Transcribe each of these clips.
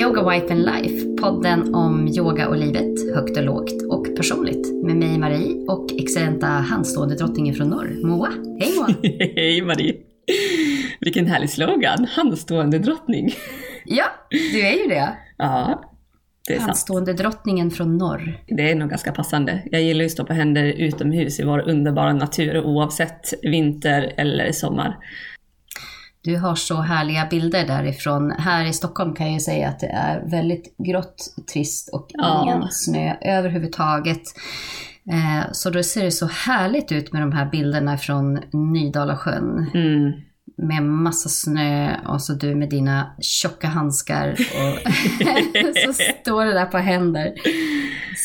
Yoga Wife and Life, podden om yoga och livet, högt och lågt och personligt. Med mig Marie och excellenta handstående drottningen från norr, Moa. Hej Moa! Hej Marie! Vilken härlig slogan, handstående drottning. Ja, du är ju det. Ja, det är sant. Handstående drottningen från norr. Det är nog ganska passande. Jag gillar ju att stå på händer utomhus i vår underbara natur oavsett vinter eller sommar. Du har så härliga bilder därifrån. Här i Stockholm kan jag ju säga att det är väldigt grått, trist och Ja. ingen snö överhuvudtaget. Eh, Så då ser det så härligt ut med de här bilderna från Nydalasjön. Mm. Med massa snö och så du med dina tjocka handskar och så står det där på händer.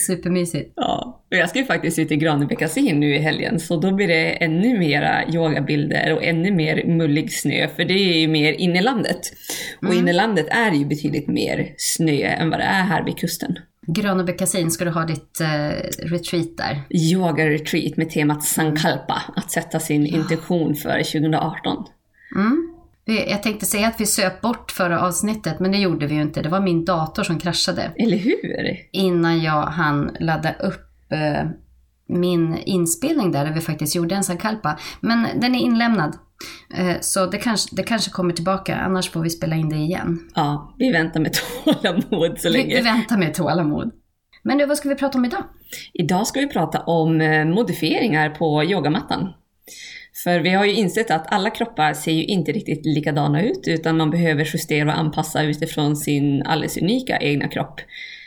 Supermysigt. Ja, och jag ska ju faktiskt ut i Granebäckasien nu i helgen, så då blir det ännu mera yogabilder och ännu mer mullig snö, för det är ju mer innelandet. Och innelandet är ju betydligt mer snö än vad det är här vid kusten. Grönebäckassin, ska du ha ditt eh, retreat där? Yoga-retreat med temat Sankalpa, att sätta sin intention för 2018. Mm. Vi- Jag tänkte säga att vi söp bort förra avsnittet, men det gjorde vi ju inte. Det var min dator som kraschade Eller hur? innan jag hann ladda upp eh, min inspelning där, där vi faktiskt gjorde en sankalpa. Men den är inlämnad, eh, så det kanske, det kanske kommer tillbaka, annars får vi spela in det igen. Ja, vi väntar med tålamod så Vi, länge. vi väntar med tålamod. Men du, vad ska vi prata om idag? Idag ska vi prata om eh, modifieringar på yogamattan. För vi har ju insett att alla kroppar ser ju inte riktigt likadana ut, utan man behöver justera och anpassa utifrån sin alldeles unika egna kropp.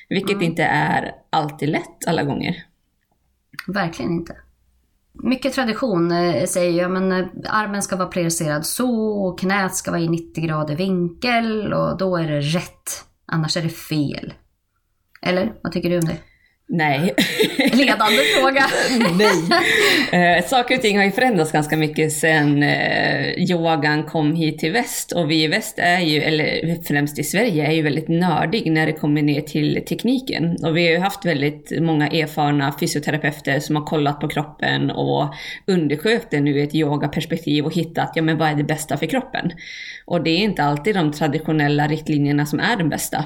Vilket inte är alltid lätt alla gånger. Verkligen inte. Mycket tradition eh, säger ju, men eh, armen ska vara placerad så, och knät ska vara i 90 grader vinkel och då är det rätt. Annars är det fel. Eller? Vad tycker du om det? Nej. Ledande fråga. Nej. Eh, saker och ting har ju förändrats ganska mycket sen eh, yogan kom hit till väst. Och vi i väst är ju, eller främst i Sverige, är ju väldigt nördig när det kommer ner till tekniken. Och vi har ju haft väldigt många erfarna fysioterapeuter som har kollat på kroppen och undersökt den ur ett yogaperspektiv och hittat, ja men vad är det bästa för kroppen? Och det är inte alltid de traditionella riktlinjerna som är de bästa.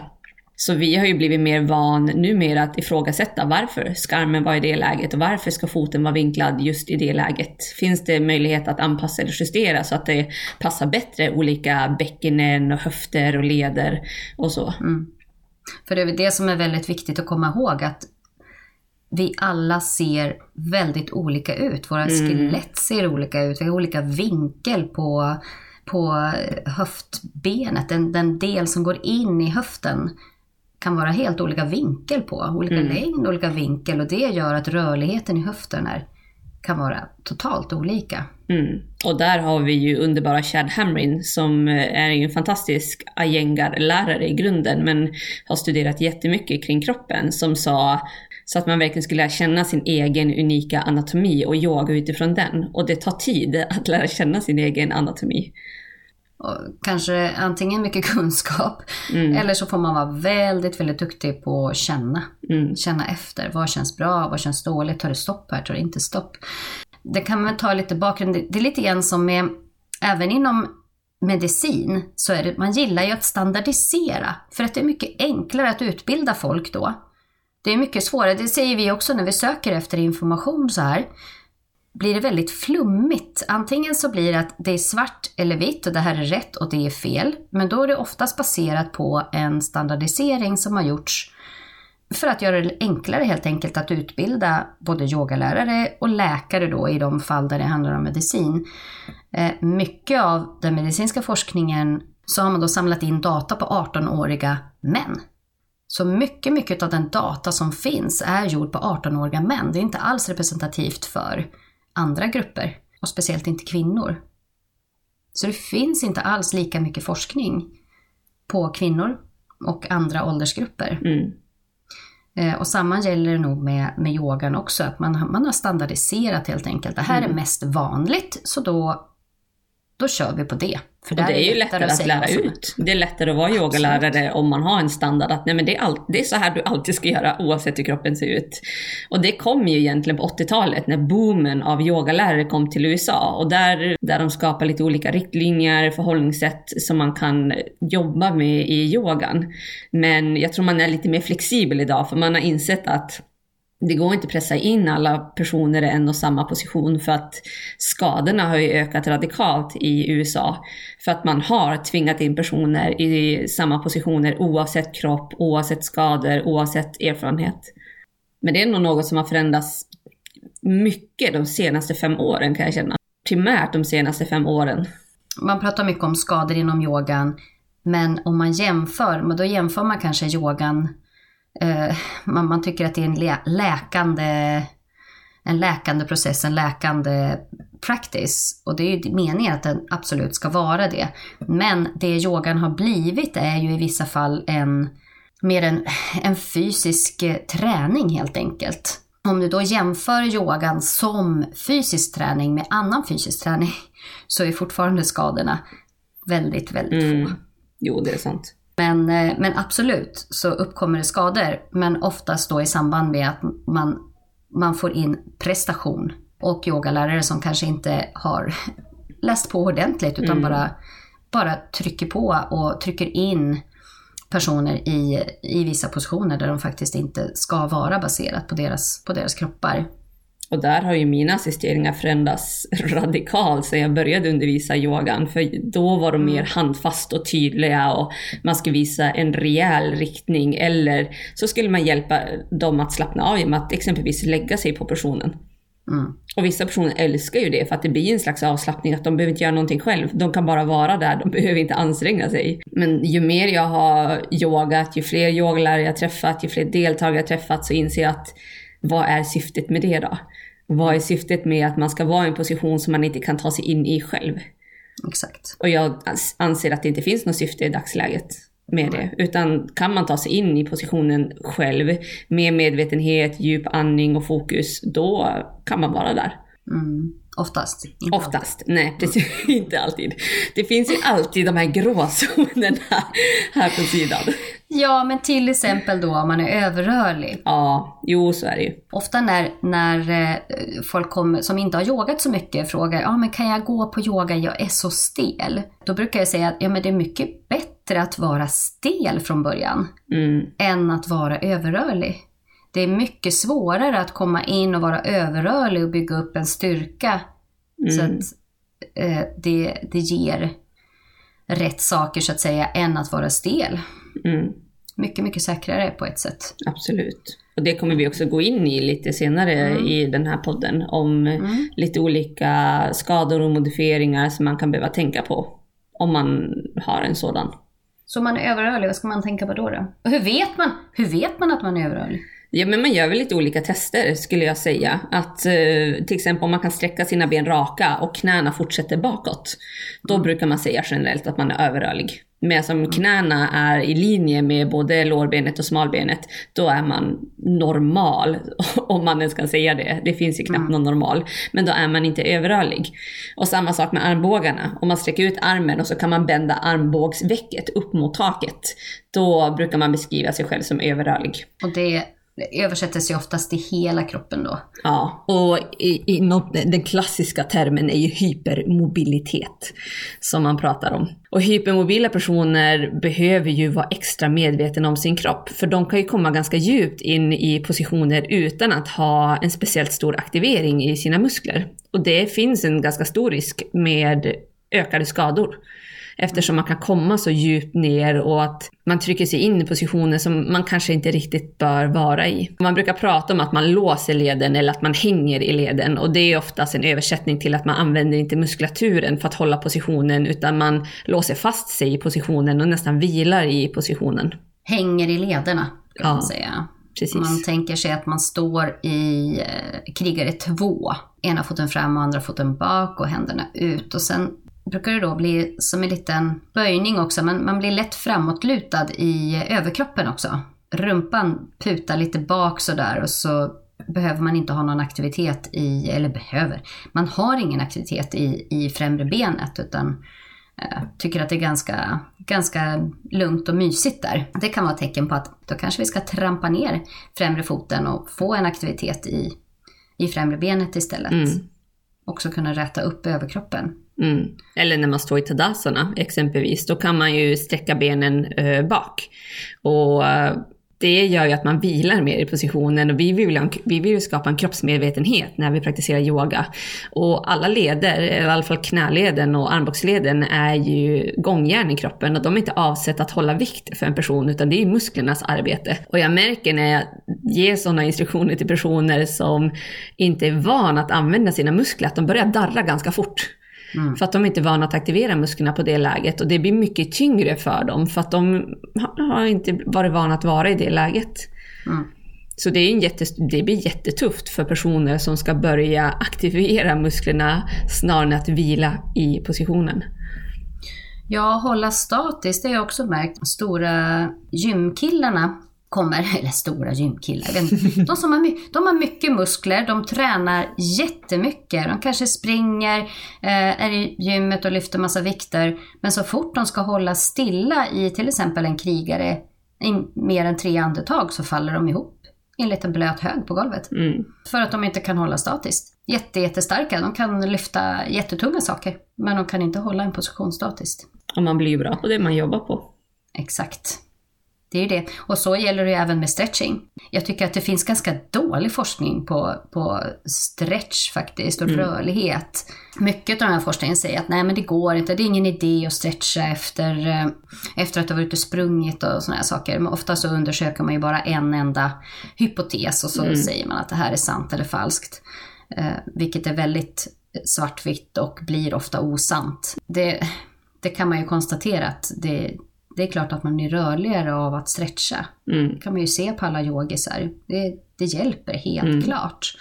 Så vi har ju blivit mer van numera att ifrågasätta varför ska armen vara i det läget och varför ska foten vara vinklad just i det läget? Finns det möjlighet att anpassa eller justera så att det passar bättre olika bäckenen och höfter och leder och så? För det är det som är väldigt viktigt att komma ihåg att vi alla ser väldigt olika ut. Våra skelett ser olika ut. Vi har olika vinkel på, på höftbenet. Den, den del som går in i höften kan vara helt olika vinkel på. Olika längd, olika vinkel och det gör att rörligheten i höften är, kan vara totalt olika. Mm. Och där har vi ju underbara Chad Hamrin som eh, är en fantastisk Iyengar-lärare i grunden men har studerat jättemycket kring kroppen som sa så att man verkligen skulle lära känna sin egen unika anatomi och yoga utifrån den. Och det tar tid att lära känna sin egen anatomi. Och kanske antingen mycket kunskap eller så får man vara väldigt, väldigt duktig på att känna. Mm. Känna efter. Vad känns bra? Vad känns dåligt? Tar det stopp här? Tar det inte stopp? Det kan man ta lite bakgrund. Det det är lite grann som med, även inom medicin, så är det, man gillar ju att standardisera. För att det är mycket enklare att utbilda folk då. Det är mycket svårare, det säger vi också när vi söker efter information så här blir det väldigt flummigt. Antingen så blir det att det är svart eller vitt och det här är rätt och det är fel. Men då är det oftast baserat på en standardisering som har gjorts för att göra det enklare helt enkelt att utbilda både yogalärare och läkare då i de fall där det handlar om medicin. Eh, mycket av den medicinska forskningen så har man då samlat in data på 18-åriga män. Så mycket, mycket av den data som finns är gjord på 18-åriga män. Det är inte alls representativt för andra grupper och speciellt inte kvinnor. Så det finns inte alls lika mycket forskning på kvinnor och andra åldersgrupper. Mm. Eh, och samma gäller nog med, med yogan också, att man, man har standardiserat helt enkelt. Det här är mest vanligt, så då då kör vi på det. För det är ju lättare, att, att lära ut. Det är lättare att vara yogalärare om man har en standard att nej men det är, all, det är så här du alltid ska göra oavsett hur kroppen ser ut. Och det kom ju egentligen på 80-talet när boomen av yogalärare kom till USA och där, där de skapar lite olika riktlinjer, förhållningssätt som man kan jobba med i yogan. Men jag tror man är lite mer flexibel idag för man har insett att det går inte att pressa in alla personer i en och samma position för att skadorna har ju ökat radikalt i USA. För att man har tvingat in personer i samma positioner oavsett kropp, oavsett skador, oavsett erfarenhet. Men det är nog något som har förändrats mycket de senaste fem åren kan jag känna. Primärt de senaste fem åren. Man pratar mycket om skador inom yogan, men om man jämför, då jämför man kanske yogan eh, man, man, tycker att det är en lä läkande, en läkande process, en läkande practice. Och det är ju meningen att den absolut ska vara det. Men det yogan har blivit är ju i vissa fall en mer en, en fysisk eh, träning helt enkelt. Om du då jämför yogan som fysisk träning med annan fysisk träning så är fortfarande skadorna väldigt, väldigt mm. få. Jo, det är sant. Men, eh, men absolut så uppkommer det skador, men oftast då i samband med att man, man får in prestation och yogalärare som kanske inte har läst på ordentligt utan mm. bara, bara trycker på och trycker in personer i, i vissa positioner där de faktiskt inte ska vara baserat på deras, på deras kroppar. Och där har ju mina assisteringar förändrats radikalt sedan jag började undervisa yogan. För då var de mer mm. handfast och tydliga och man skulle visa en rejäl riktning. Eller så skulle man hjälpa dem att slappna av genom att exempelvis lägga sig på personen. Mm. Och vissa personer älskar ju det för att det blir en slags avslappning, att de behöver inte göra någonting själv. De kan bara vara där, de behöver inte anstränga sig. Men ju mer jag har yogat, ju fler yogalärare jag träffat, ju fler deltagare jag träffat så inser jag att vad är syftet med det då? Vad är syftet med att man ska vara i en position som man inte kan ta sig in i själv? Exakt. Och jag anser att det inte finns något syfte i dagsläget med det. Utan kan man ta sig in i positionen själv med medvetenhet, djup andning och fokus, då kan man vara där. Mm. Oftast. Inte Oftast, alltid. nej precis. inte alltid. Det finns ju alltid de här gråzonerna här på sidan. Ja, men till exempel då om man är överrörlig. Ja, jo så är det ju. Ofta när, när eh, folk kommer, som inte har yogat så mycket frågar ja, men kan jag gå på yoga, jag är så stel. Då brukar jag säga att ja, men det är mycket bättre att vara stel från början mm. än att vara överrörlig. Det är mycket svårare att komma in och vara överrörlig och bygga upp en styrka. Mm. Så att eh, det, det ger rätt saker så att säga, än att vara stel. Mm. Mycket, mycket säkrare på ett sätt. Absolut. Och det kommer vi också gå in i lite senare mm. i den här podden. Om mm. lite olika skador och modifieringar som man kan behöva tänka på. Om man har en sådan. Så om man är överrörlig, vad ska man tänka på då? då? Och hur vet man, hur vet man att man är överrörlig? Ja, men man gör väl lite olika tester skulle jag säga. Att eh, till exempel om man kan sträcka sina ben raka och knäna fortsätter bakåt. Då mm. brukar man säga generellt att man är överrörlig. Men som mm. knäna är i linje med både lårbenet och smalbenet, då är man normal. Om man ens kan säga det. Det finns ju knappt mm. någon normal. Men då är man inte överrörlig. Och samma sak med armbågarna. Om man sträcker ut armen och så kan man bända armbågsvecket upp mot taket. Då brukar man beskriva sig själv som överrörlig. Och det översättes ju oftast till hela kroppen då. Ja, och i, i den klassiska termen är ju hypermobilitet som man pratar om. Och hypermobila personer behöver ju vara extra medvetna om sin kropp, för de kan ju komma ganska djupt in i positioner utan att ha en speciellt stor aktivering i sina muskler. Och det finns en ganska stor risk med ökade skador eftersom man kan komma så djupt ner och att man trycker sig in i positioner som man kanske inte riktigt bör vara i. Man brukar prata om att man låser leden eller att man hänger i leden och det är oftast en översättning till att man använder inte muskulaturen för att hålla positionen utan man låser fast sig i positionen och nästan vilar i positionen. Hänger i lederna, kan ja. man säga. Precis. Man tänker sig att man står i eh, krigare två. Ena foten fram och andra foten bak och händerna ut. Och sen brukar det då bli som en liten böjning också, men man blir lätt framåtlutad i överkroppen också. Rumpan putar lite bak sådär och så behöver man inte ha någon aktivitet i, eller behöver, man har ingen aktivitet i, i främre benet utan eh, tycker att det är ganska, ganska lugnt och mysigt där. Det kan vara tecken på att då kanske vi ska trampa ner främre foten och få en aktivitet i, i främre benet istället. Mm. Också kunna räta upp överkroppen. Mm. Eller när man står i tadasana exempelvis, då kan man ju sträcka benen eh, bak. Och eh, det gör ju att man vilar mer i positionen och vi vill, vi vill skapa en kroppsmedvetenhet när vi praktiserar yoga. Och alla leder, i alla fall knäleden och armbågsleden, är ju gångjärn i kroppen och de är inte avsett att hålla vikt för en person utan det är musklernas arbete. Och jag märker när jag ger sådana instruktioner till personer som inte är vana att använda sina muskler att de börjar darra ganska fort. Mm. För att de inte är vana att aktivera musklerna på det läget. Och det blir mycket tyngre för dem för att de har inte varit vana att vara i det läget. Mm. Så det, är en jätte, det blir jättetufft för personer som ska börja aktivera musklerna snarare än att vila i positionen. Ja, hålla statiskt det har jag också märkt. Stora gymkillarna kommer, eller stora gymkillar, de som har, de har mycket muskler, de tränar jättemycket, de kanske springer, eh, är i gymmet och lyfter massa vikter, men så fort de ska hålla stilla i till exempel en krigare i mer än tre andetag så faller de ihop i en liten blöt hög på golvet. Mm. För att de inte kan hålla statiskt. Jätte, jättestarka, de kan lyfta jättetunga saker, men de kan inte hålla en position statiskt. Och man blir ju bra på det man jobbar på. Exakt. Det är ju det. Och så gäller det även med stretching. Jag tycker att det finns ganska dålig forskning på, på stretch faktiskt och mm. rörlighet. Mycket av den här forskningen säger att nej men det går inte, det är ingen idé att stretcha efter, eh, efter att du har varit ute och sprungit och sådana här saker. Men ofta så undersöker man ju bara en enda hypotes och så mm. säger man att det här är sant eller falskt. Eh, vilket är väldigt svartvitt och blir ofta osant. Det, det kan man ju konstatera att det, det är klart att man blir rörligare av att stretcha. Mm. Det kan man ju se på alla yogisar. Det, det hjälper helt mm. klart.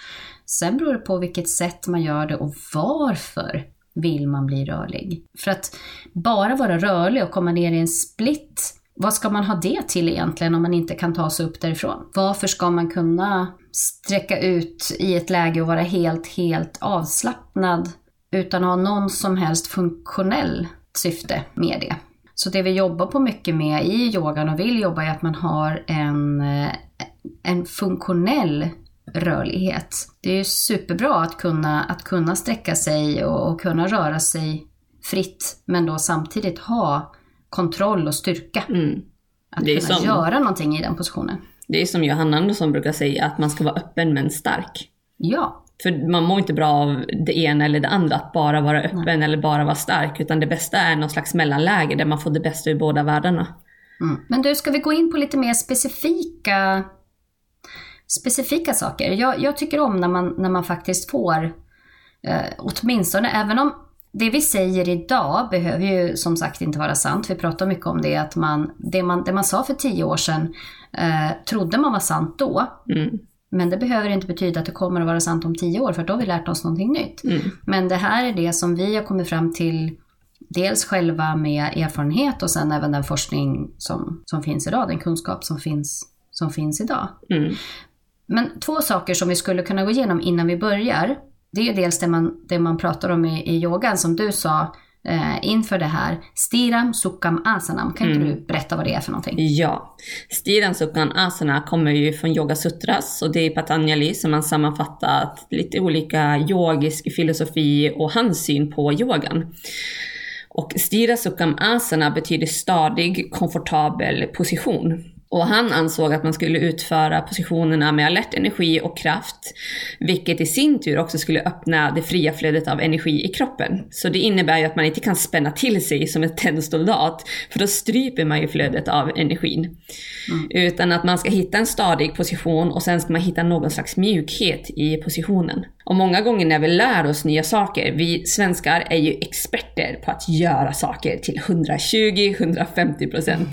Sen beror det på vilket sätt man gör det och varför vill man bli rörlig. För att bara vara rörlig och komma ner i en split, vad ska man ha det till egentligen om man inte kan ta sig upp därifrån? Varför ska man kunna sträcka ut i ett läge och vara helt, helt avslappnad utan att ha någon som helst funktionell syfte med det? Så det vi jobbar på mycket med i yogan och vill jobba är att man har en, en funktionell rörlighet. Det är superbra att kunna, att kunna sträcka sig och, och kunna röra sig fritt men då samtidigt ha kontroll och styrka. Mm. Att kunna som, göra någonting i den positionen. Det är som Johanna Andersson brukar säga, att man ska vara öppen men stark. Ja. För man mår inte bra av det ena eller det andra, att bara vara öppen Nej. eller bara vara stark. Utan det bästa är någon slags mellanläge där man får det bästa ur båda världarna. Mm. Men du, ska vi gå in på lite mer specifika, specifika saker? Jag, jag tycker om när man, när man faktiskt får, eh, åtminstone, även om det vi säger idag behöver ju som sagt inte vara sant. Vi pratar mycket om det, att man, det, man, det man sa för tio år sedan eh, trodde man var sant då. Mm. Men det behöver inte betyda att det kommer att vara sant om tio år, för då har vi lärt oss någonting nytt. Mm. Men det här är det som vi har kommit fram till, dels själva med erfarenhet och sen även den forskning som, som finns idag, den kunskap som finns, som finns idag. Mm. Men två saker som vi skulle kunna gå igenom innan vi börjar, det är ju dels det man, det man pratar om i, i yogan, som du sa, eh, inför det här. Stiram Sukkam Asanam. Kan inte mm. du berätta vad det är för någonting? Ja. Stiram Sukkam Asana kommer ju från Yoga Sutras och det är Patanjali som har sammanfattat lite olika yogisk filosofi och hans syn på yogan. Och Stira Sukkam Asana betyder stadig, komfortabel position. Och han ansåg att man skulle utföra positionerna med alert energi och kraft, vilket i sin tur också skulle öppna det fria flödet av energi i kroppen. Så det innebär ju att man inte kan spänna till sig som en tennsoldat, för då stryper man ju flödet av energin. Mm. Utan att man ska hitta en stadig position och sen ska man hitta någon slags mjukhet i positionen. Och många gånger när vi lär oss nya saker, vi svenskar är ju experter på att göra saker till 120-150%.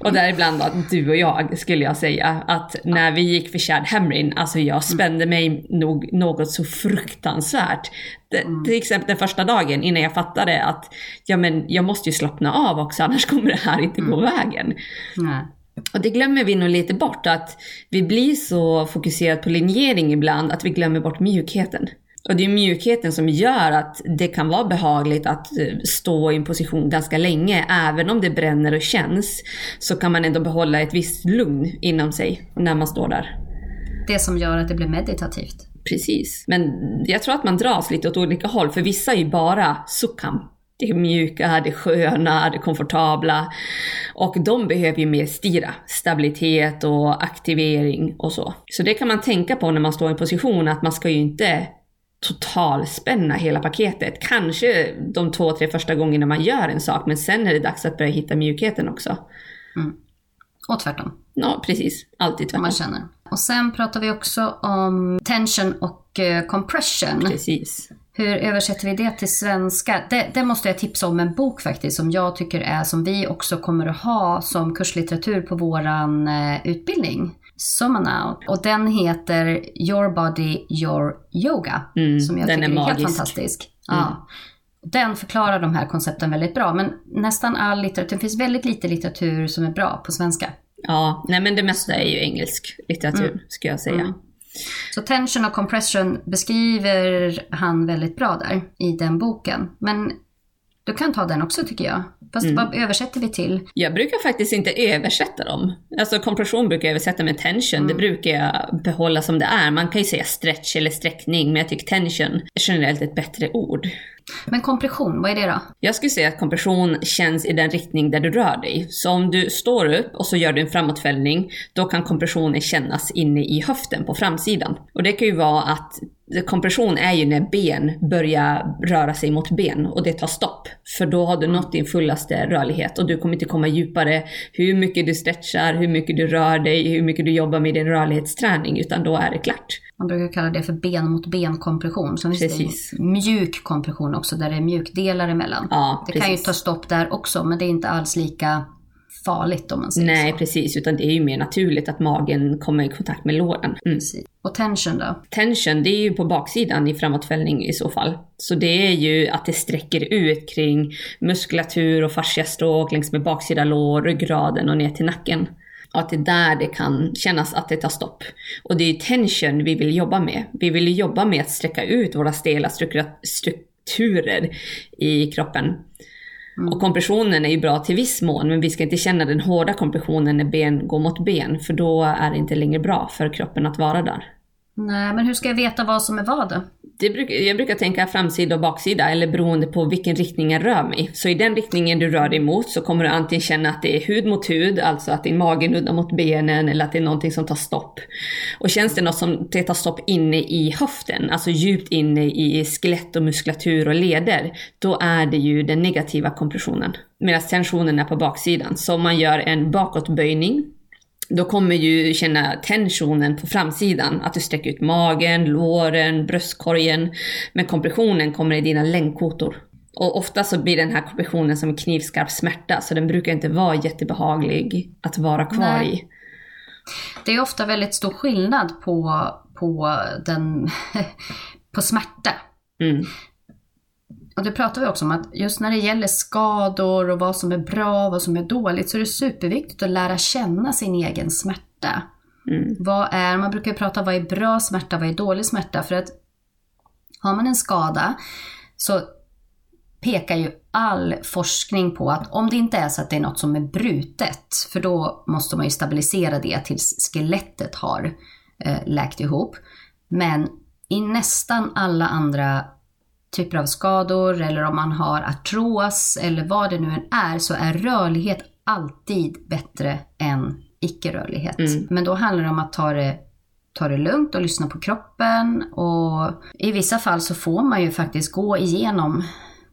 Och däribland att du och jag skulle jag säga att när vi gick för Chad Hamrin, alltså jag spände mig nog något så fruktansvärt. Mm. Till exempel den första dagen innan jag fattade att ja, men jag måste ju slappna av också annars kommer det här inte gå mm. vägen. Nej. Och det glömmer vi nog lite bort, att vi blir så fokuserade på linjering ibland att vi glömmer bort mjukheten. Och det är mjukheten som gör att det kan vara behagligt att eh, stå i en position ganska länge. Även om det bränner och känns så kan man ändå behålla ett visst lugn inom sig när man står där. Det som gör att det blir meditativt. Precis. Men jag tror att man dras lite åt olika håll, för vissa är ju bara sukham. Det är mjuka, det sköna, det komfortabla. Och de behöver ju mer styra, stabilitet och aktivering och så. Så det kan man tänka på när man står i en position, att man ska ju inte totalspänna hela paketet. Kanske de två, tre första gångerna man gör en sak, men sen är det dags att börja hitta mjukheten också. Mm. Och tvärtom. Ja, precis. Alltid tvärtom. Man känner. Och sen pratar vi också om tension och uh, compression. Precis. Hur översätter vi det till svenska? Det, det, måste jag tipsa om en bok faktiskt som jag tycker är som vi också kommer att ha som kurslitteratur på våran uh, utbildning. Summonout. Och den heter Your Body, Your Yoga. Mm, som jag den tycker är är, helt fantastisk. Ja. Den förklarar de här koncepten väldigt bra. Men nästan all litteratur, det finns väldigt lite litteratur som är bra på svenska. Ja, nej men det mesta är ju engelsk litteratur, ska jag säga. Mm. Så tension och compression beskriver han väldigt bra där i den boken. Men du kan ta den också tycker jag. Fast Mm. vad översätter vi till? Jag brukar faktiskt inte översätta dem. Alltså kompression brukar jag översätta med tension, det brukar jag behålla som det är. Man kan ju säga stretch eller sträckning, men jag tycker tension är generellt ett bättre ord. Men kompression, vad är det då? Jag skulle säga att kompression känns i den riktning där du rör dig. Så om du står upp och så gör du en framåtfällning, då kan kompressionen kännas inne i höften på framsidan. Och det kan ju vara att kompression är ju när ben börjar röra sig mot ben och det tar stopp. För då har du nått din fullaste rörlighet och du kommer inte komma djupare hur mycket du stretchar, hur mycket du rör dig, hur mycket du jobbar med din rörlighetsträning, utan då är det klart. Man brukar kalla det för ben mot ben kompression. Så finns det mjuk kompression också där det är mjukdelar emellan. Ja, det kan ju ta stopp där också men det är inte alls lika farligt om man säger Nej, så. precis, utan det är ju mer naturligt att magen kommer i kontakt med låren. Mm. Och tension då? Tension, det är ju på baksidan i framåtfällning i så fall. Så det är ju att det sträcker ut kring muskulatur och fasciastråk längs med baksida lår, ryggraden och ner till nacken. Att det är där det kan kännas att det tar stopp. Och det är tension vi vill jobba med. Vi vill jobba med att sträcka ut våra stela strukturer i kroppen. Och kompressionen är ju bra till viss mån, men vi ska inte känna den hårda kompressionen när ben går mot ben, för då är det inte längre bra för kroppen att vara där. Nej, men hur ska jag veta vad som är vad då? Det bruk, jag brukar tänka framsida och baksida, eller beroende på vilken riktning jag rör mig. Så i den riktningen du rör dig mot så kommer du antingen känna att det är hud mot hud, alltså att din mage nuddar mot benen, eller att det är någonting som tar stopp. Och känns det något som det tar stopp inne i höften, alltså djupt inne i skelett och muskulatur och leder, då är det ju den negativa kompressionen. Medan tensionen är på baksidan. Så om man gör en bakåtböjning, då kommer ju känna tensionen på framsidan, att du sträcker ut magen, låren, bröstkorgen. Men kompressionen kommer i dina längdkotor. Och ofta så blir den här kompressionen som knivskarp smärta, så den brukar inte vara jättebehaglig att vara kvar Nej. i. Det är ofta väldigt stor skillnad på, på, den, på smärta. Mm. Och det pratar vi också om att just när det gäller skador och vad som är bra och vad som är dåligt så är det superviktigt att lära känna sin egen smärta. Mm. Vad är, man brukar prata vad är bra smärta, vad är dålig smärta? För att har man en skada så pekar ju all forskning på att om det inte är så att det är något som är brutet, för då måste man ju stabilisera det tills skelettet har eh, läkt ihop. Men i nästan alla andra typer av skador eller om man har artros eller vad det nu än är så är rörlighet alltid bättre än icke-rörlighet. Mm. Men då handlar det om att ta det, ta det lugnt och lyssna på kroppen och i vissa fall så får man ju faktiskt gå igenom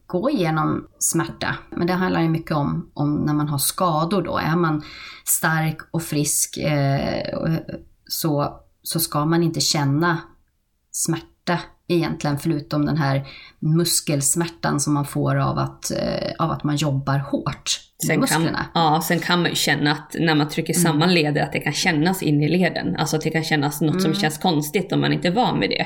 gå igenom smärta. Men det handlar ju mycket om, om när man har skador då. Är man stark och frisk eh, så, så ska man inte känna smärta egentligen förutom den här muskelsmärtan som man får av att, eh, av att man jobbar hårt. Sen kan, ja, sen kan man ju känna att när man trycker samman leder att det kan kännas in i leden. Alltså att det kan kännas något som känns konstigt om man inte är van vid det.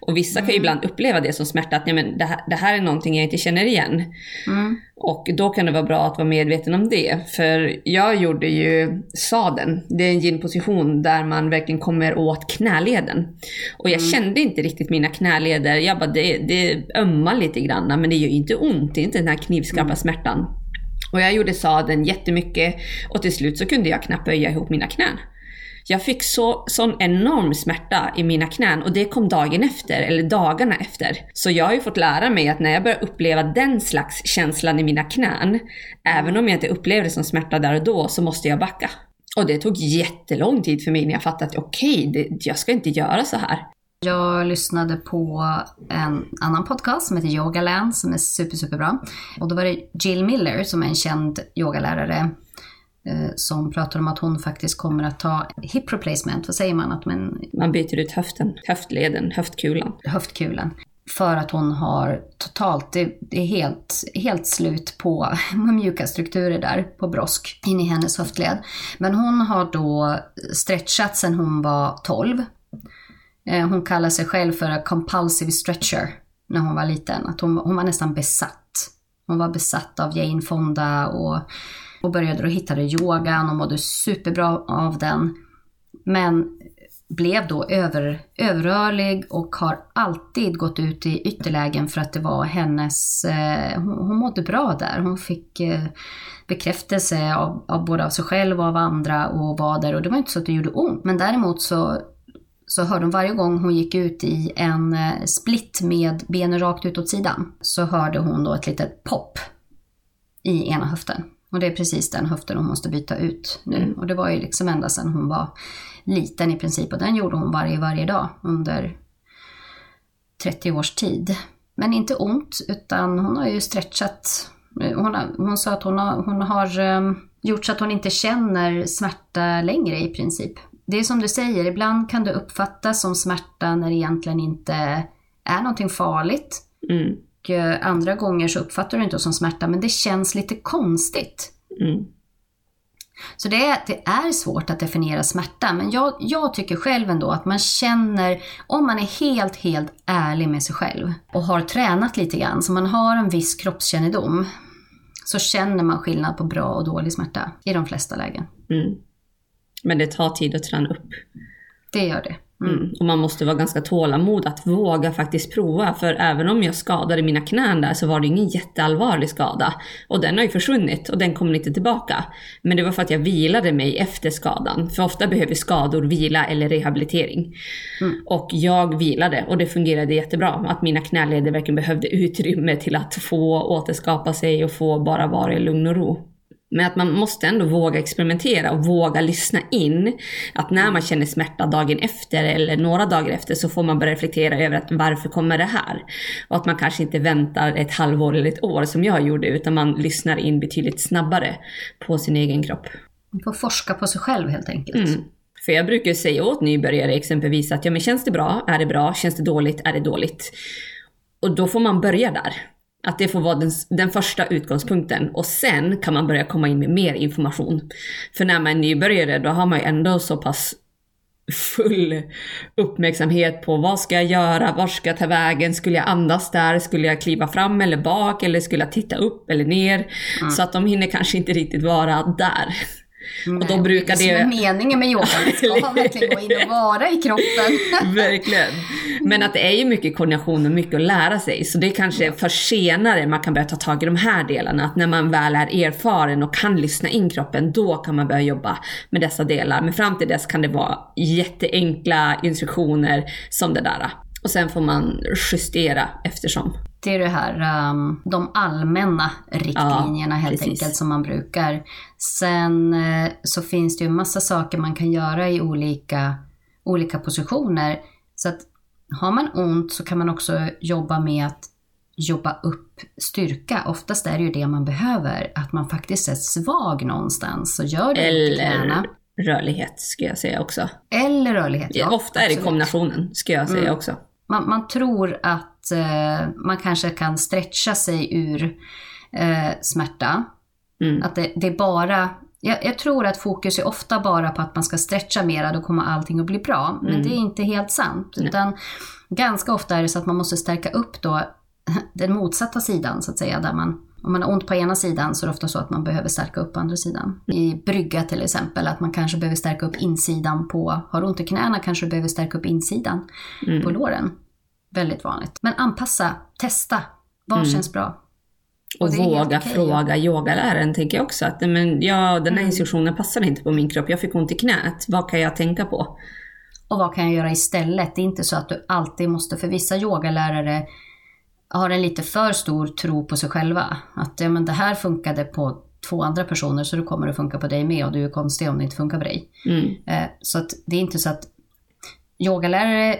Och vissa kan ju ibland uppleva det som smärta, att nej, men det, här, det här är någonting jag inte känner igen. Mm. Och då kan det vara bra att vara medveten om det. För jag gjorde ju saden. Det är en yin-position där man verkligen kommer åt knäleden. Och jag kände inte riktigt mina knäleder. Jag bara, det, det ömmar lite grann men det gör ju inte ont. Det är inte den här knivskarpa smärtan. Och jag gjorde sadeln jättemycket och till slut så kunde jag knappt böja ihop mina knän. Jag fick så, sån enorm smärta i mina knän och det kom dagen efter, eller dagarna efter. Så jag har ju fått lära mig att när jag börjar uppleva den slags känslan i mina knän, även om jag inte upplever det som smärta där och då, så måste jag backa. Och det tog jättelång tid för mig när jag fattade att okej, okay, jag ska inte göra så här. Jag lyssnade på en annan podcast som heter Yogaland som är super, superbra. Och då var det Jill Miller som är en känd yogalärare eh, som pratar om att hon faktiskt kommer att ta hip replacement, vad säger man? Att man, Man byter ut höften, höftleden, höftkulan. höftkulan. För att hon har totalt, det, är helt, helt slut på mjuka strukturer där på brosk in i hennes höftled. Men hon har då stretchat sedan hon var 12 Eh, Eh, hon kallar sig själv för a compulsive stretcher när hon var liten. Att hon, hon var nästan besatt. Hon var besatt av Jane Fonda och, och började då hittade yogan och mådde superbra av den. Men blev då över, överrörlig och har alltid gått ut i ytterlägen för att det var hennes, eh, hon, hon mådde bra där. Hon fick eh, bekräftelse av, av både av sig själv och av andra och var där och det var inte så att det gjorde ont. Men däremot så så hörde hon varje gång hon gick ut i en eh, split med benen rakt ut åt sidan så hörde hon då ett litet pop i ena höften. Och det är precis den höften hon måste byta ut nu. Mm. Och det var ju liksom ända sedan hon var liten i princip. Och den gjorde hon varje, varje dag under 30 års tid. Men inte ont, utan hon har ju stretchat. Hon, har, hon sa att hon har, hon har um, gjort så att hon inte känner smärta längre i princip det är som du säger, ibland kan det uppfattas som smärta när det egentligen inte är någonting farligt. Mm. Och eh, andra gånger så uppfattar du inte som smärta, men det känns lite konstigt. Mm. Så det är, det är svårt att definiera smärta, men jag, jag tycker själv ändå att man känner, om man är helt, helt ärlig med sig själv och har tränat lite grann, så man har en viss kroppskännedom, så känner man skillnad på bra och dålig smärta i de flesta lägen. Mm. Men det tar tid att träna upp. Det gör det. Mm. Mm. Och man måste vara ganska tålamod att våga faktiskt prova. För även om jag skadade mina knän där så var det ingen jätteallvarlig skada. Och den har ju försvunnit och den kommer inte tillbaka. Men det var för att jag vilade mig efter skadan. För ofta behöver skador vila eller rehabilitering. Mm. Och jag vilade och det fungerade jättebra. Att mina knäleder verkligen behövde utrymme till att få återskapa sig och få bara vara i lugn och ro. Men att man måste ändå våga experimentera och våga lyssna in. Att när man känner smärta dagen efter eller några dagar efter så får man börja reflektera över att varför kommer det här? Och att man kanske inte väntar ett halvår eller ett år som jag gjorde utan man lyssnar in betydligt snabbare på sin egen kropp. Man får forska på sig själv helt enkelt. Mm. För jag brukar säga åt nybörjare exempelvis att ja men känns det bra? Är det bra? Känns det dåligt? Är det dåligt? Och då får man börja där. Att det får vara den, den, första utgångspunkten och sen kan man börja komma in med mer information. För när man är nybörjare då har man ju ändå så pass full uppmärksamhet på vad ska jag göra, var ska jag ta vägen, skulle jag andas där, skulle jag kliva fram eller bak eller skulle jag titta upp eller ner? Mm. Så att de hinner kanske inte riktigt vara där. Nej, och då brukar det... Det är meningen med yoga, man ska verkligen gå in och vara i kroppen. verkligen. Men att det är ju mycket koordination och mycket att lära sig. Så det är kanske för senare man kan börja ta tag i de här delarna. Att när man väl är erfaren och kan lyssna in kroppen, då kan man börja jobba med dessa delar. Men fram till dess kan det vara jätteenkla instruktioner som det där. Och sen får man justera eftersom. Det är det här, um, de allmänna riktlinjerna ja, helt precis. enkelt som man brukar. Sen uh, så finns det ju massa saker man kan göra i olika, olika positioner. Så att har man ont så kan man också jobba med att jobba upp styrka. Oftast är det ju det man behöver, att man faktiskt är svag någonstans. Så gör det Eller knäna. rörlighet skulle jag säga också. Eller rörlighet, ja ofta är det kombinationen, skulle jag säga mm. också. Man, man, tror att eh, man kanske kan stretcha sig ur eh, smärta. Mm. Att det, det är bara jag, jag, tror att fokus är ofta bara på att man ska stretcha mera, då kommer allting att bli bra. Men Mm. det är inte helt sant. Utan ganska ofta är det så att man måste stärka upp då den motsatta sidan så att säga. Där man, om man har ont på ena sidan så är det ofta så att man behöver stärka upp andra sidan. I brygga till exempel, att man kanske behöver stärka upp insidan på, har du ont i knäna kanske du behöver stärka upp insidan Mm. på låren. Väldigt vanligt. Men anpassa, testa, vad känns bra? Och, Och våga okej, fråga yogaläraren tänker jag också. Att men, ja, den här instruktionen passar inte på min kropp. Jag fick ont i knät. Vad kan jag tänka på? Och vad kan jag göra istället? Det är inte så att du alltid måste, för vissa yogalärare har en lite för stor tro på sig själva. Att ja, men det här funkade på två andra personer så då kommer det funka på dig med och du är konstig om det inte funkar på dig. Mm. Eh, så att det är inte så att yogalärare,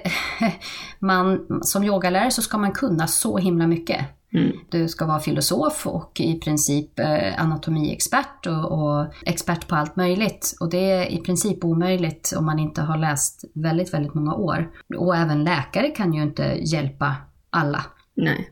man, som yogalärare så ska man kunna så himla mycket. Mm. Du ska vara filosof och i princip eh, anatomiexpert och, och expert på allt möjligt. Och det är i princip omöjligt om man inte har läst väldigt, väldigt många år. Och även läkare kan ju inte hjälpa alla. Nej.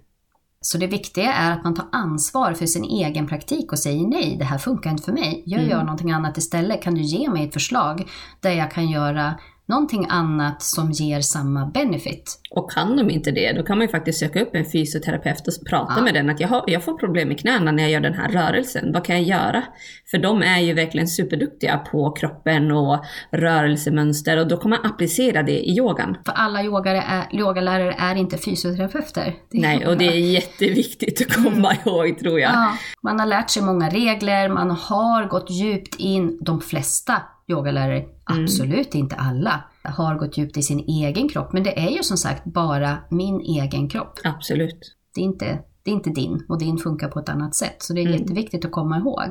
Så det viktiga är att man tar ansvar för sin egen praktik och säger nej, det här funkar inte för mig. Jag gör någonting annat istället. Kan du ge mig ett förslag där jag kan göra någonting annat som ger samma benefit? Och kan de inte det, då kan man ju faktiskt söka upp en fysioterapeut och prata Ja. med den att jag, har, jag får problem med knäna när jag gör den här rörelsen. Vad kan jag göra? För de är ju verkligen superduktiga på kroppen och rörelsemönster och då kan man applicera det i yogan. För alla yogare är, yogalärare är inte fysioterapeuter. Nej, och det är jätteviktigt att komma ihåg tror jag. Ja, man har lärt sig många regler, man har gått djupt in, de flesta yogalärare, absolut inte alla, har gått djupt i sin egen kropp. Men det är ju som sagt bara min egen kropp. Absolut. Det är inte, det är inte din och din funkar på ett annat sätt. Så det är jätteviktigt att komma ihåg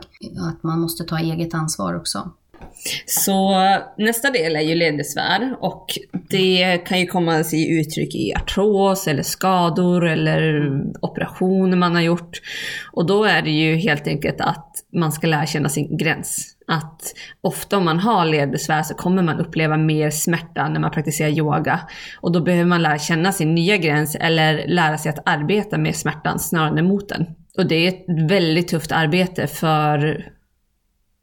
att man måste ta eget ansvar också. Så nästa del är ju ledbesvär och det kan ju komma sig i uttryck i artros eller skador eller operationer man har gjort. Och då är det ju helt enkelt att man ska lära känna sin gräns. Att ofta om man har ledbesvär så kommer man uppleva mer smärta när man praktiserar yoga. Och då behöver man lära känna sin nya gräns eller lära sig att arbeta med smärtan snarare än mot den. Och det är ett väldigt tufft arbete för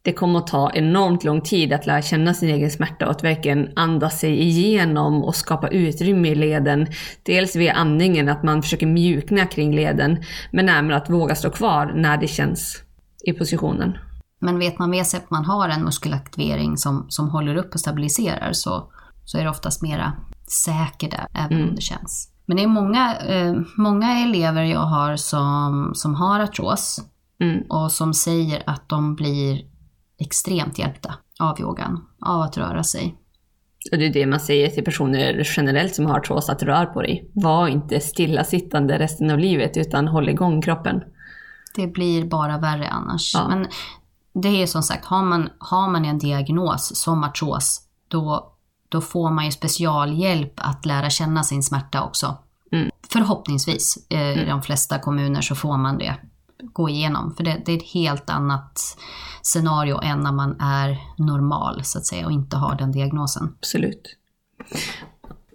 det kommer att ta enormt lång tid att lära känna sin egen smärta och att verkligen andas sig igenom och skapa utrymme i leden. Dels via andningen, att man försöker mjukna kring leden, men även att våga stå kvar när det känns i positionen. Men vet man med sig att man har en muskelaktivering som, som håller upp och stabiliserar så, så är det oftast mera säker där, även om det känns. Men det är många, eh, många elever jag har som, som har artros Mm. och som säger att de blir extremt hjälpta av yogan, av att röra sig. Och det är det man säger till personer generellt som har artros, att rör på dig. Var inte stillasittande resten av livet, utan håll igång kroppen. Det blir bara värre annars. Ja. Men det är som sagt, har man, har man en diagnos som artros, då, då får man ju specialhjälp att lära känna sin smärta också. Mm. Förhoppningsvis. Eh, I de flesta kommuner så får man det gå igenom. För det, det är ett helt annat scenario än när man är normal så att säga och inte har den diagnosen. Absolut.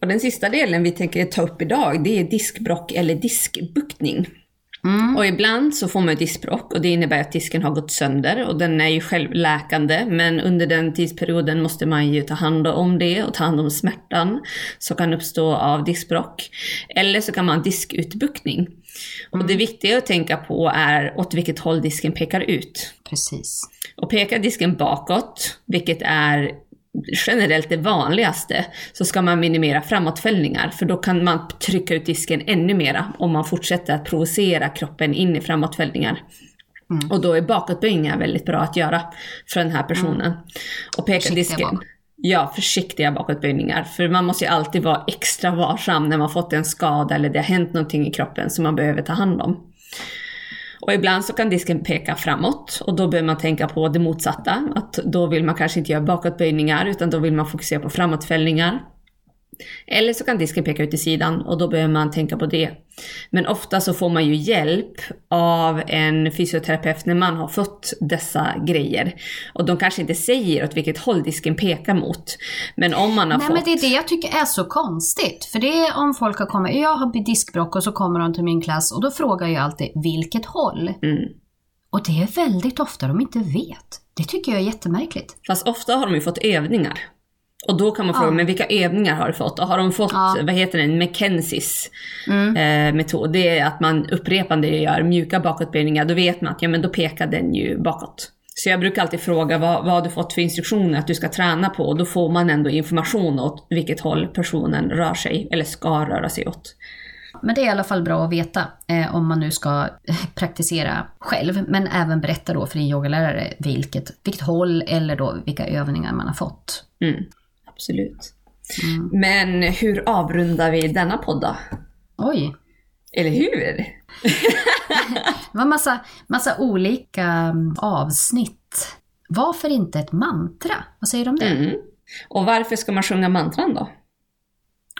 Och den sista delen vi tänker ta upp idag, det är diskbrock eller diskbuktning. Mm. Och ibland så får man diskbrock och det innebär att disken har gått sönder och den är ju självläkande men under den tidsperioden måste man ju ta hand om det och ta hand om smärtan som kan uppstå av diskbrock. Eller så kan man ha diskutbuktning. Och det viktiga att tänka på är åt vilket håll disken pekar ut. Precis. Och pekar disken bakåt, vilket är generellt det vanligaste, så ska man minimera framåtfällningar för då kan man trycka ut disken ännu mera om man fortsätter att provocera kroppen in i framåtfällningar. Mm. Och då är bakåtböjningar väldigt bra att göra för den här personen. Och peka Mm. Försiktiga disken. bak. Ja, försiktiga bakåtböjningar. För man måste ju alltid vara extra varsam när man fått en skada eller det har hänt någonting i kroppen som man behöver ta hand om. Och ibland så kan disken peka framåt och då behöver man tänka på det motsatta. Att då vill man kanske inte göra bakåtböjningar utan då vill man fokusera på framåtfällningar. Eller så kan disken peka ut i sidan och då behöver man tänka på det. Men ofta så får man ju hjälp av en fysioterapeut när man har fått dessa grejer. Och de kanske inte säger åt vilket håll disken pekar mot. Men om man har Nej fått... men det är det jag tycker är så konstigt. För det är om folk har kommit, jag har diskbråck och så kommer de till min klass och då frågar jag alltid vilket håll? Mm. Och det är väldigt ofta de inte vet. Det tycker jag är jättemärkligt. Fast ofta har de ju fått övningar. Och då kan man fråga, Ja. men vilka övningar har du fått? Och har de fått, Ja. vad heter den, McKenzies Mm. eh, metod? Det är att man upprepande gör mjuka bakåtböjningar. Då vet man att ja, men då pekar den ju bakåt. Så jag brukar alltid fråga vad, vad har du fått för instruktioner att du ska träna på? Och då får man ändå information åt vilket håll personen rör sig, eller ska röra sig åt. Men det är i alla fall bra att veta eh, om man nu ska eh, praktisera själv, men även berätta då för din yogalärare vilket, vilket håll eller då vilka övningar man har fått. Mm, absolut. Mm. Men hur avrundar vi denna podd då? Oj, Eller hur? det var massa, massa olika mm, avsnitt. Varför inte ett mantra? Vad säger du om det? Mm. Och varför ska man sjunga mantran då?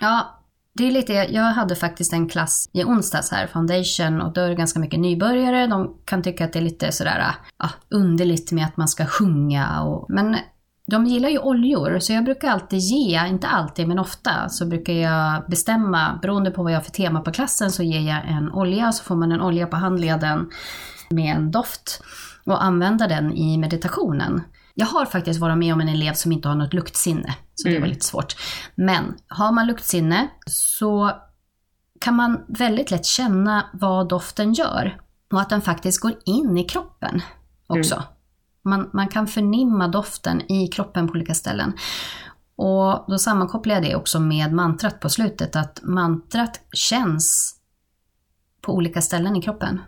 Ja, det är lite, jag hade faktiskt en klass i onsdags här, foundation, och då är det ganska mycket nybörjare. De kan tycka att det är lite sådär ja, underligt med att man ska sjunga. Och, men de gillar ju oljor, så jag brukar alltid ge, inte alltid men ofta, så brukar jag bestämma, beroende på vad jag har för tema på klassen, så ger jag en olja, så får man en olja på handleden med en doft och använda den i meditationen. Jag har faktiskt varit med om en elev som inte har något luktsinne, så det var lite svårt. Men har man luktsinne så kan man väldigt lätt känna vad doften gör och att den faktiskt går in i kroppen också. Man, man kan förnimma doften i kroppen på olika ställen. Och då sammankopplar jag det också med mantrat på slutet, att mantrat känns på olika ställen i kroppen.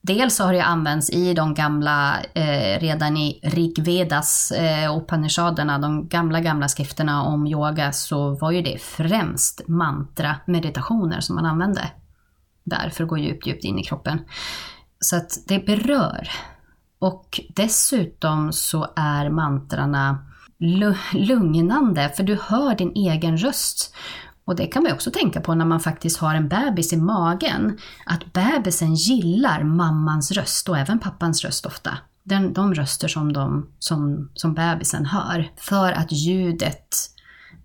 Dels så har det använts i de gamla, eh, redan i Rigvedas eh, och Upanishaderna, de gamla, gamla skrifterna om yoga, så var ju det främst mantra-meditationer som man använde där för att gå djupt, djupt in i kroppen. Så att det berör. Och dessutom så är mantrarna lugnande, för du hör din egen röst. Och det kan man ju också tänka på när man faktiskt har en bebis i magen, att bebisen gillar mammans röst och även pappans röst ofta. Den, de röster som, de, som, som bebisen hör. För att ljudet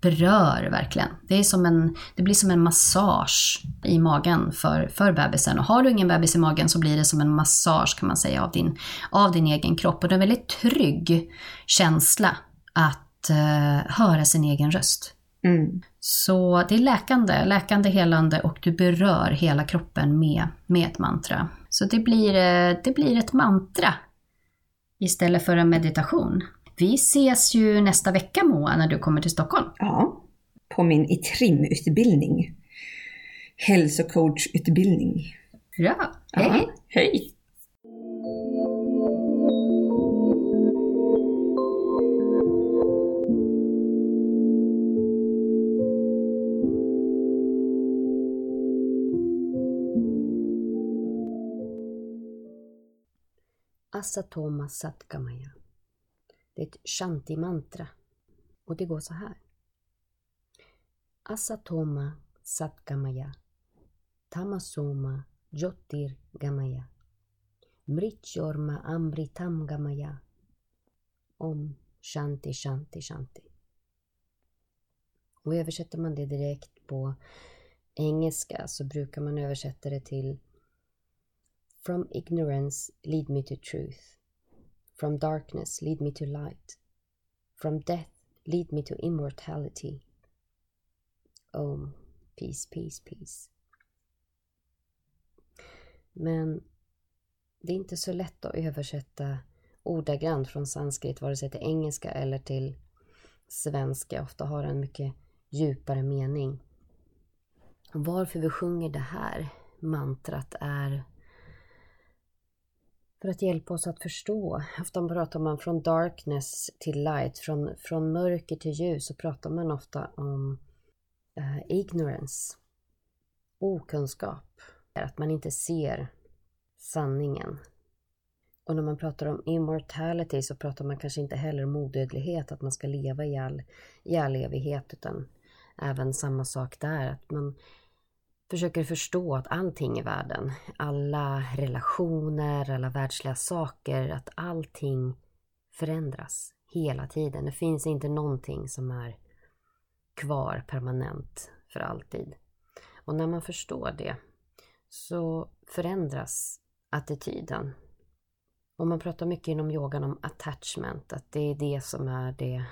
berör verkligen. Det, är som en, det blir som en massage i magen för, för bebisen. Och har du ingen bebis i magen så blir det som en massage kan man säga av din, av din egen kropp. Och det är en väldigt trygg känsla att eh, höra sin egen röst. Mm. Så det är läkande, läkande, helande och du berör hela kroppen med, med ett mantra. Så det blir, eh, det blir ett mantra istället för en meditation. Vi ses ju nästa vecka Moa när du kommer till Stockholm. Ja, på min ITRIM-utbildning. Hälsocoach-utbildning. Bra, hej! Ja, hej! Asatoma Satkamaya. Det är ett shanti-mantra. Och det går så här. Asatoma Satkamaya. Tamasoma Jyotir Gamaya. Mrityorma Amritam Gamaya. Om Shanti Shanti Shanti. Och översätter man det direkt på engelska så brukar man översätta det till From ignorance, lead me to truth. From darkness, lead me to light. From death, lead me to immortality. Om, peace, peace, peace. Men det är inte så lätt att översätta ordagrant från sanskrit, vare sig till engelska eller till svenska. Ofta har en mycket djupare mening. Varför vi sjunger det här mantrat är för att hjälpa oss att förstå. Ofta pratar man från darkness till light, från, från mörker till ljus, så pratar man ofta om eh, ignorance, okunskap, att man inte ser sanningen. Och när man pratar om immortality så pratar man kanske inte heller om odödlighet, att man ska leva i all, i all evighet, utan även samma sak där, att man försöker förstå att allting i världen, alla relationer, alla världsliga saker, att allting förändras hela tiden. Det finns inte någonting som är kvar permanent för alltid. Och när man förstår det så förändras attityden Och man pratar mycket inom yogan om attachment, att det är det som är det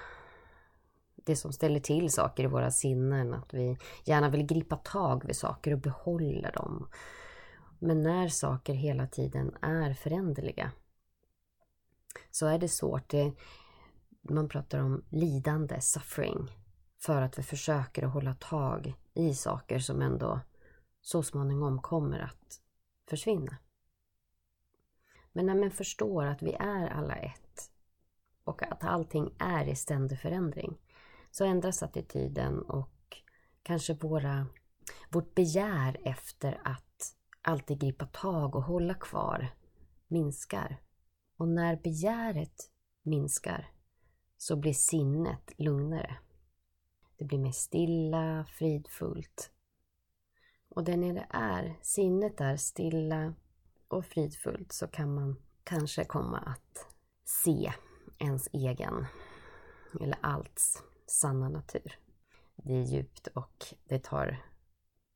det som ställer till saker i våra sinnen, att vi gärna vill gripa tag vid saker och behålla dem. Men när saker hela tiden är föränderliga så är det svårt. Det, man pratar om lidande, suffering, för att vi försöker att hålla tag i saker som ändå så småningom kommer att försvinna. Men när man förstår att vi är alla ett och att allting är i ständig förändring så ändras attityden och kanske våra, vårt begär efter att alltid gripa tag och hålla kvar minskar. Och när begäret minskar så blir sinnet lugnare. Det blir mer stilla, fridfullt. Och det när det är, sinnet är stilla och fridfullt så kan man kanske komma att se ens egen, eller allts, sanna natur. Det är djupt och det tar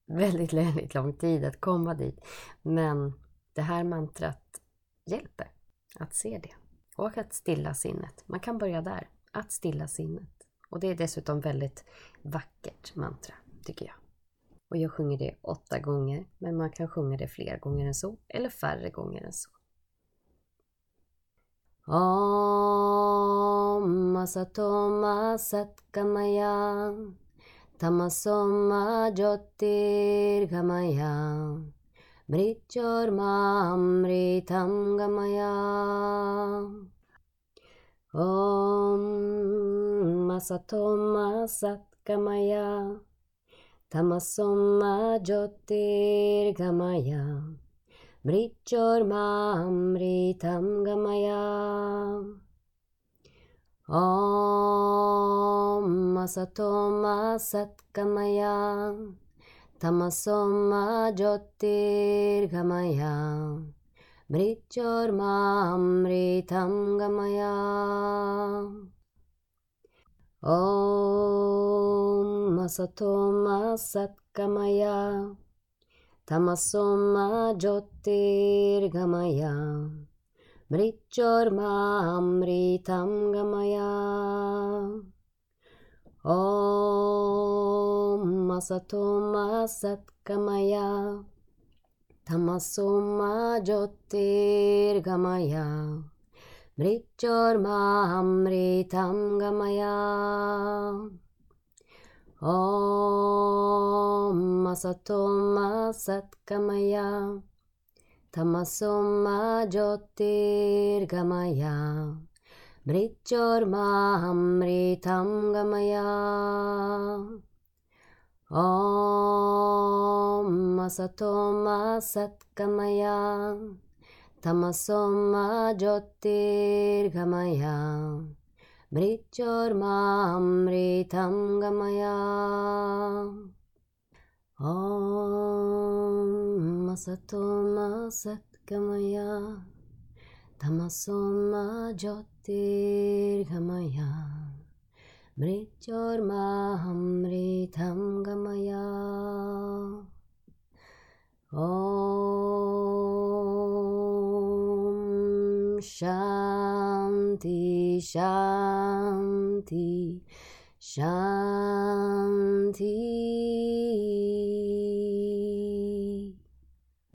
väldigt, väldigt lång tid att komma dit. Men det här mantrat hjälper att se det. Och att stilla sinnet. Man kan börja där, att stilla sinnet. Och det är dessutom väldigt vackert mantra, tycker jag. Och jag sjunger det åtta gånger, men man kan sjunga det fler gånger än så, eller färre gånger än så. Om Asatoma Satkamaya Tamasoma Jyotirgamaya Mrityarmamritam Gamaya Om Asatoma Satkamaya Tamasoma Jyotirgamaya मृत्योर्मामृतं गमया ॐ असतो मा सत्कमया तमसो मा ज्योतिर्गमया मृत्योर्मामृतं गमया Om Asatoma Satkamaya Tamasoma Jyotirgamaya Mrichormamritam Gamaya Om Asatoma Satkamaya Tamasoma Jyotirgamaya मृत्योर्मामृतं गमया। ॐ असतो मा सत्कमया तमसो मा ज्योतिर्गमया मृत्योर्मामृतं गमया। ॐ असतो मा सत्कमया तमसो मा ज्योतिर्गमया मृत्योर्मामृतं गमया ॐ असतो मा सत्कमया तमसो मा ज्योतिर्गमया मृत्योर्मामृतं गमया ॐ असतो मा सत्गमया तमसो मा ज्योतिर्गमया मृत्योर्मामृतं गमया ॐ शान्ति शान्ति 上帝。